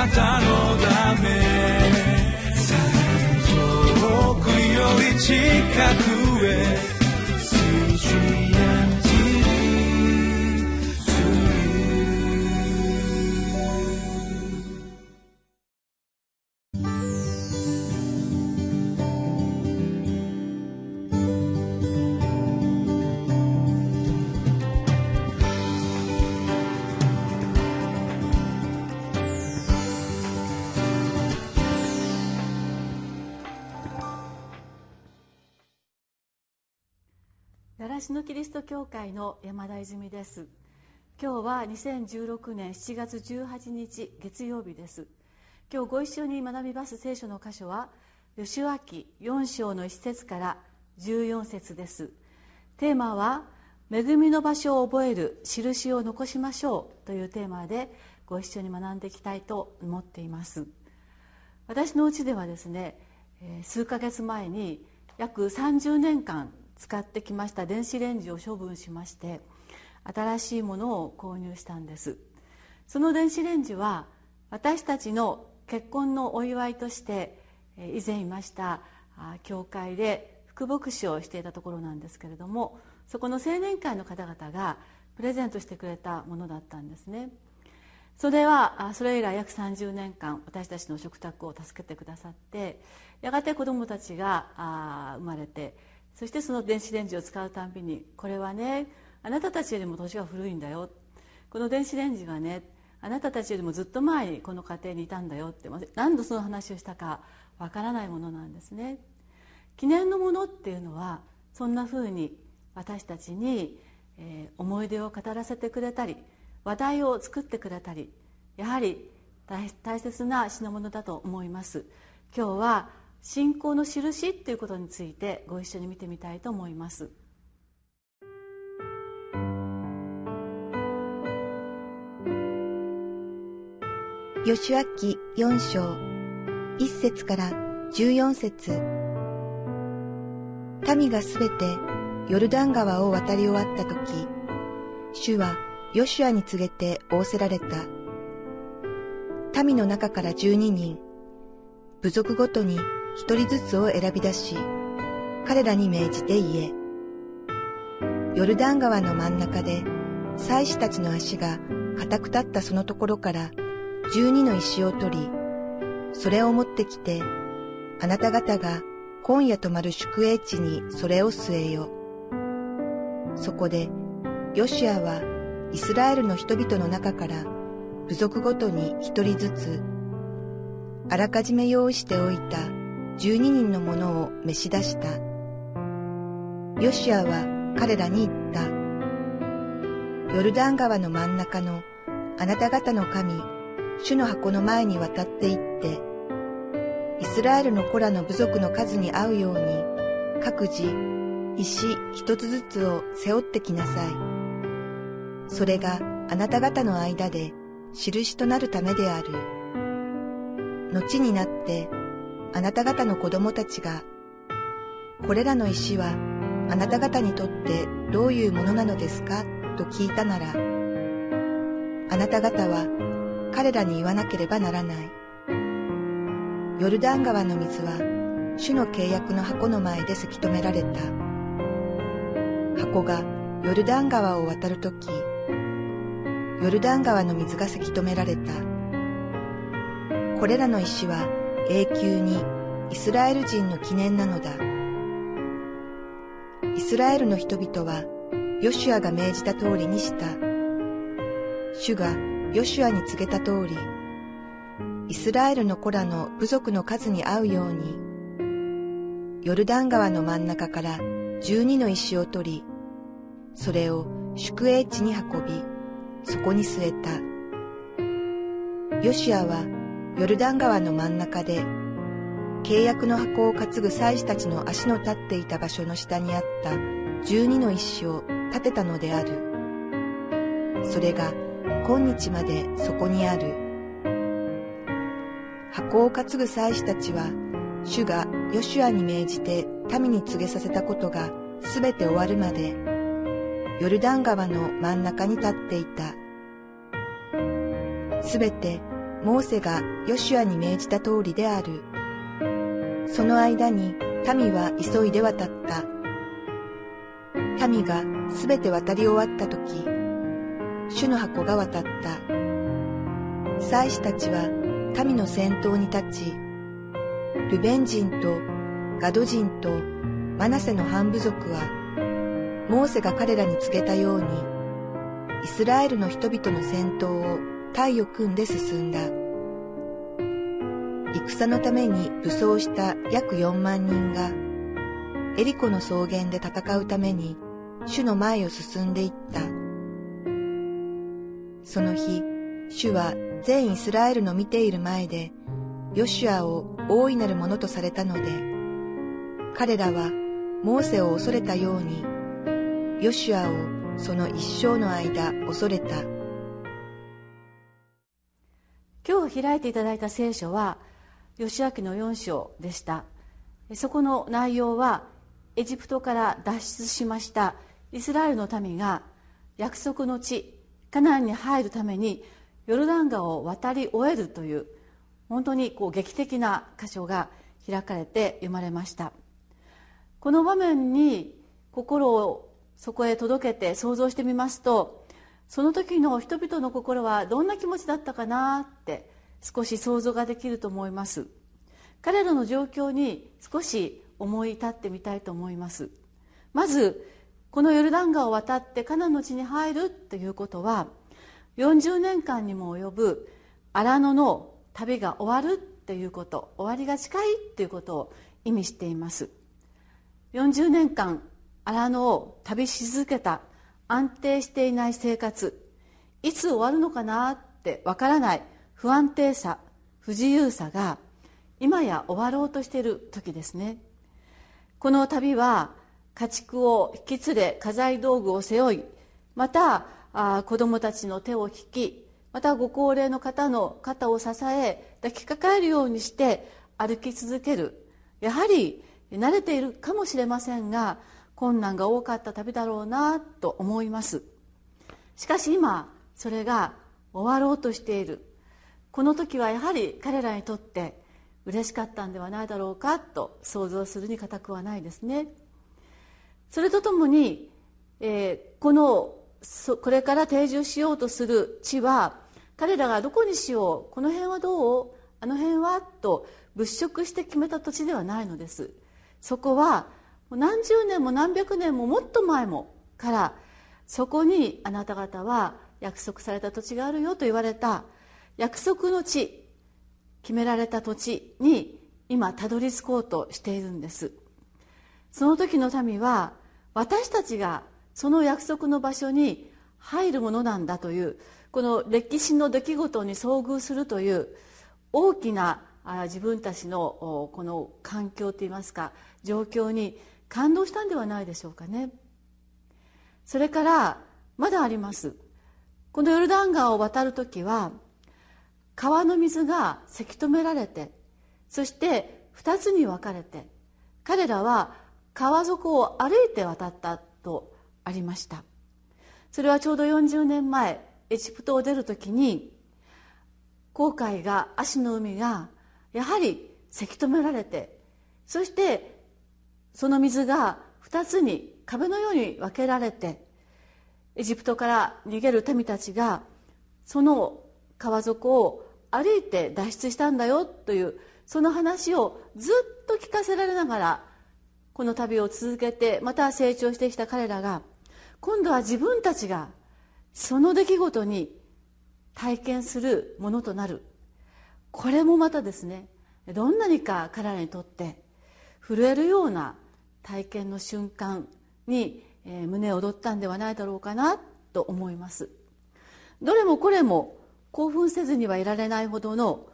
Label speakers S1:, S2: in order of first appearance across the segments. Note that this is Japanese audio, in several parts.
S1: なたのため。遠くより近く。
S2: 習志野キリスト教会の山田泉です。今日は2016年7月18日月曜日です。今日ご一緒に学びます聖書の箇所は吉脇4章の1節から14節です。テーマは恵みの場所を覚える印を残しましょうというテーマでご一緒に学んでいきたいと思っています。私のうちではですね数ヶ月前に約30年間使ってきました。電子レンジを処分しまして新しいものを購入したんです。その電子レンジは私たちの結婚のお祝いとして以前いました教会で副牧師をしていたところなんですけれどもそこの青年会の方々がプレゼントしてくれたものだったんですね。それはそれ以来約30年間私たちの食卓を助けてくださってやがて子どもたちが生まれてそしてその電子レンジを使うたんびにこれはねあなたたちよりも年が古いんだよ。この電子レンジはねあなたたちよりもずっと前にこの家庭にいたんだよって何度その話をしたかわからないものなんですね。記念のものっていうのはそんなふうに私たちに、えー、思い出を語らせてくれたり話題を作ってくれたりやはり大切な品物だと思います。今日は信仰の印っていうことについてご一緒に見てみたいと思います
S3: 吉脇四章一節から十四節民がすべてヨルダン川を渡り終わったとき、主はヨシュアに告げて仰せられた。民の中から十二人、部族ごとに一人ずつを選び出し、彼らに命じて言え。ヨルダン川の真ん中で、祭司たちの足が固く立ったそのところから十二の石を取り、それを持ってきて、あなた方が今夜泊まる宿営地にそれを据えよ。そこで、ヨシアはイスラエルの人々の中から部族ごとに一人ずつ、あらかじめ用意しておいた十二人の者を召し出した。ヨシアは彼らに言った。ヨルダン川の真ん中のあなた方の神、主の箱の前に渡って行って、イスラエルの子らの部族の数に合うように、各自、石一つずつを背負ってきなさい。それがあなた方の間で印となるためである。後になってあなた方の子供たちが、これらの石はあなた方にとってどういうものなのですか？と聞いたなら、あなた方は彼らに言わなければならない。ヨルダン川の水は主の契約の箱の前でせき止められた。箱がヨルダン川を渡るとき、ヨルダン川の水がせき止められた。これらの石は永久にイスラエル人の記念なのだ。イスラエルの人々はヨシュアが命じた通りにした。主がヨシュアに告げた通り、イスラエルの子らの部族の数に合うように、ヨルダン川の真ん中から十二の石を取り、それを宿営地に運び、そこに据えた。ヨシュアはヨルダン川の真ん中で、契約の箱を担ぐ祭司たちの足の立っていた場所の下にあった十二の石を立てたのである。それが今日までそこにある。箱を担ぐ祭司たちは、主がヨシュアに命じて民に告げさせたことがすべて終わるまで、ヨルダン川の真ん中に立っていた。すべてモーセがヨシュアに命じた通りである。その間に民は急いで渡った。民がすべて渡り終わったとき、主の箱が渡った。祭司たちは民の先頭に立ち、ルベン人とガド人とマナセの半部族は、モーセが彼らに告げたように、イスラエルの人々の先頭を隊を組んで進んだ。戦のために武装した約4万人が、エリコの草原で戦うために主の前を進んでいった。その日、主は全イスラエルの見ている前で、ヨシュアを大いなるものとされたので、彼らはモーセを恐れたように、ヨシュアをその一生の間恐れた。
S2: 今日開いていただいた聖書は、義明の4章でした。そこの内容はエジプトから脱出しました。イスラエルの民が約束の地カナンに入るためにヨルダン川を渡り終えるという本当にこう劇的な箇所が開かれて読まれました。この場面に心をそこへ届けて想像してみますとその時の人々の心はどんな気持ちだったかなって少し想像ができると思います。彼らの状況に少し思い立ってみたいと思います。まずこのヨルダン川を渡ってカナンの地に入るということは40年間にも及ぶ荒野の旅が終わるっていうこと終わりが近いっていうことを意味しています。40年間荒野を旅し続けた安定していない生活。いつ終わるのかなってわからない。不安定さ不自由さが今や終わろうとしている時ですね。この旅は家畜を引き連れ家財道具を背負いまたあ子供たちの手を引きまたご高齢の方の肩を支え抱きかかえるようにして歩き続ける。やはり慣れているかもしれませんが困難が多かった旅だろうなと思います。しかし今それが終わろうとしている。この時はやはり彼らにとって嬉しかったんではないだろうかと想像するに難くはないですね。それとともに、えー、このこれから定住しようとする地は彼らがどこにしようこの辺はどうあの辺はと物色して決めた土地ではないのです。そこは何十年も何百年ももっと前もからそこにあなた方は約束された土地があるよと言われた約束の地決められた土地に今たどり着こうとしているんです。その時の民は私たちがその約束の場所に入るものなんだというこの歴史の出来事に遭遇するという大きな自分たちのこの環境といいますか状況に感動したんではないでしょうかね。それからまだあります。このヨルダン川を渡る時は川の水がせき止められてそして2つに分かれて彼らは川底を歩いて渡ったとありました。それはちょうど40年前エジプトを出る時に航海が足の海がやはりせき止められてそしてその水が2つに壁のように分けられてエジプトから逃げる民たちがその川底を歩いて脱出したんだよというその話をずっと聞かせられながらこの旅を続けてまた成長してきた彼らが今度は自分たちがその出来事に体験するものとなる。これもまたですねどんなにか彼らにとって震えるような体験の瞬間に胸を躍ったんではないだろうかなと思います。どれもこれも興奮せずにはいられないほどの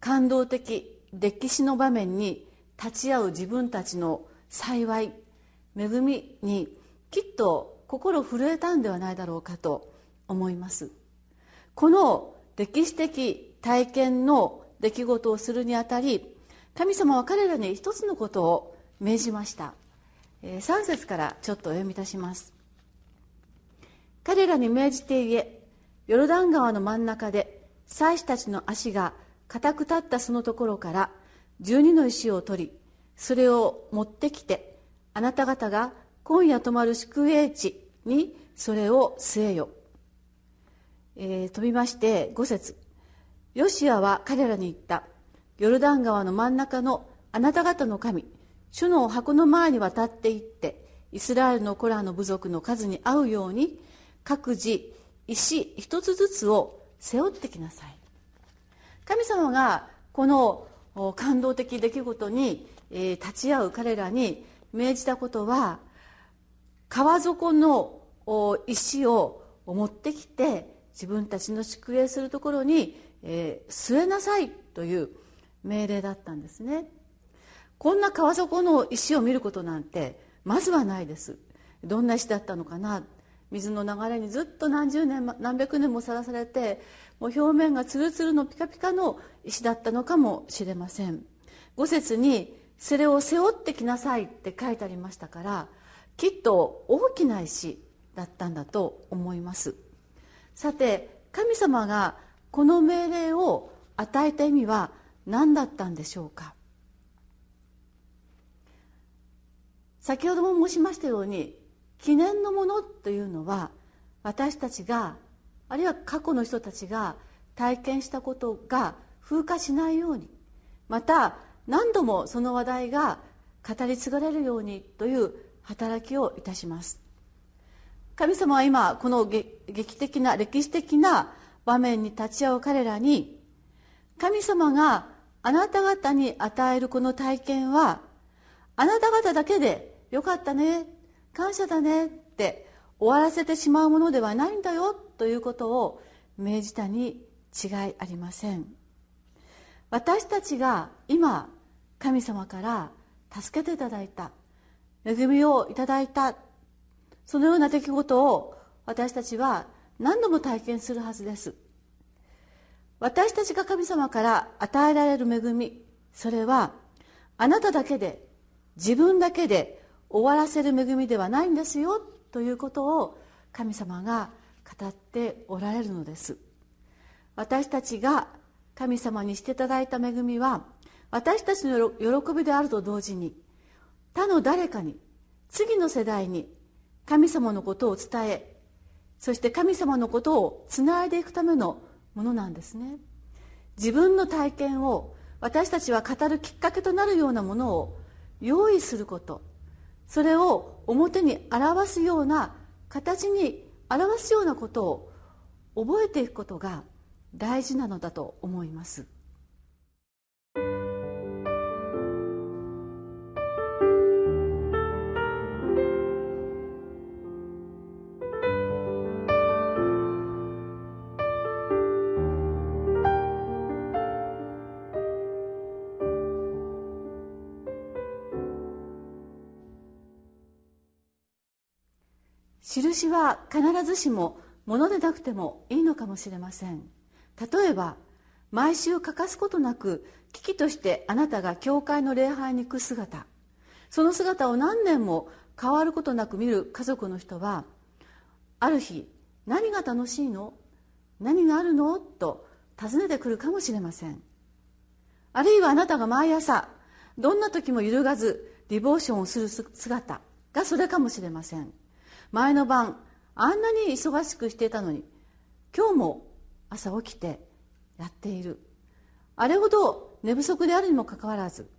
S2: 感動的歴史の場面に立ち会う自分たちの幸い恵みにきっと心震えたんではないだろうかと思います。この歴史的体験の出来事をするにあたり神様は彼らに一つのことを命じました。3節からちょっとお読みいたします。彼らに命じて言えヨルダン川の真ん中で祭司たちの足が固く立ったそのところから12の石を取りそれを持ってきてあなた方が今夜泊まる宿営地にそれを据えよ、えー、飛びまして5節。ヨシアは彼らに言った。ヨルダン川の真ん中のあなた方の神主の箱の前に渡っていってイスラエルのコラの部族の数に合うように各自石一つずつを背負ってきなさい。神様がこの感動的出来事に立ち会う彼らに命じたことは川底の石を持ってきて自分たちの宿営するところに、据えなさいという命令だったんですね。こんな川底の石を見ることなんてまずはないです。どんな石だったのかな。水の流れにずっと何十年何百年もさらされてもう表面がツルツルのピカピカの石だったのかもしれません。五節にそれを背負ってきなさいって書いてありましたからきっと大きな石だったんだと思います。さて神様がこの命令を与えた意味は何だったんでしょうか？先ほども申しましたように記念のものというのは私たちがあるいは過去の人たちが体験したことが風化しないようにまた何度もその話題が語り継がれるようにという働きをいたします。神様は今この劇的な歴史的な場面に立ち会う彼らに神様があなた方に与えるこの体験はあなた方だけでよかったね感謝だねって終わらせてしまうものではないんだよということを命じたに違いありません。私たちが今神様から助けていただいた恵みをいただいたそのような出来事を私たちは何度も体験するはずです。私たちが神様から与えられる恵みそれはあなただけで自分だけで終わらせる恵みではないんですよということを神様が語っておられるのです。私たちが神様にしていただいた恵みは私たちの喜びであると同時に他の誰かに次の世代に神様のことを伝えそして神様のことをつないでいくためのものなんですね。自分の体験を私たちは語るきっかけとなるようなものを用意すること。それを表に表すような形に表すようなことを覚えていくことが大事なのだと思います。印は必ずしも物でなくてもいいのかもしれません。例えば毎週欠かすことなく危機としてあなたが教会の礼拝に行く姿。その姿を何年も変わることなく見る家族の人はある日何が楽しいの？何があるの？と尋ねてくるかもしれません。あるいはあなたが毎朝どんな時も揺るがずディボーションをする姿がそれかもしれません。前の晩あんなに忙しくしていたのに今日も朝起きてやっている。あれほど寝不足であるにもかかわらず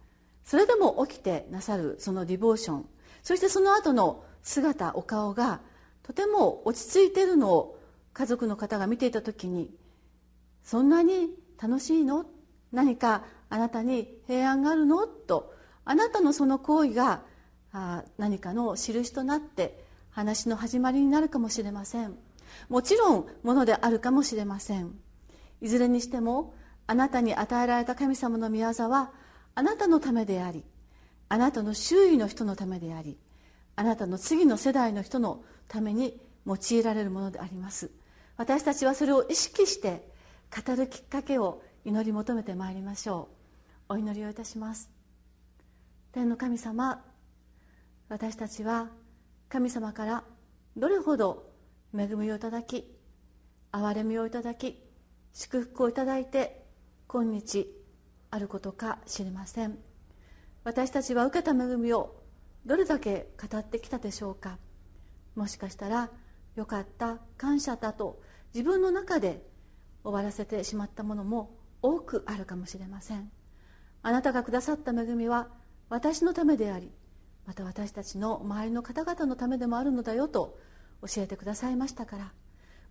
S2: それでも起きてなさるそのディボーションそしてその後の姿お顔がとても落ち着いているのを家族の方が見ていた時にそんなに楽しいの？何かあなたに平安があるの？とあなたのその行為が何かの印となって話の始まりになるかもしれません。もちろんものであるかもしれません。いずれにしてもあなたに与えられた神様の御業はあなたのためでありあなたの周囲の人のためでありあなたの次の世代の人のために用いられるものであります。私たちはそれを意識して語るきっかけを祈り求めてまいりましょう。お祈りをいたします。天の神様私たちは神様からどれほど恵みをいただき憐れみをいただき祝福をいただいて今日あることか知りません。私たちは受けた恵みをどれだけ語ってきたでしょうか。もしかしたらよかった感謝だと自分の中で終わらせてしまったものも多くあるかもしれません。あなたがくださった恵みは私のためでありまた私たちの周りの方々のためでもあるのだよと教えてくださいましたから。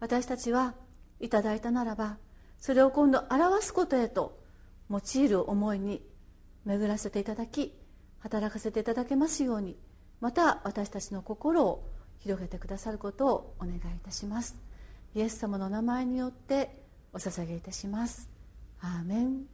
S2: 私たちはいただいたならばそれを今度表すことへと用いる思いに巡らせていただき働かせていただけますようにまた私たちの心を広げてくださることをお願いいたします。イエス様の名前によってお捧げいたします。アーメン。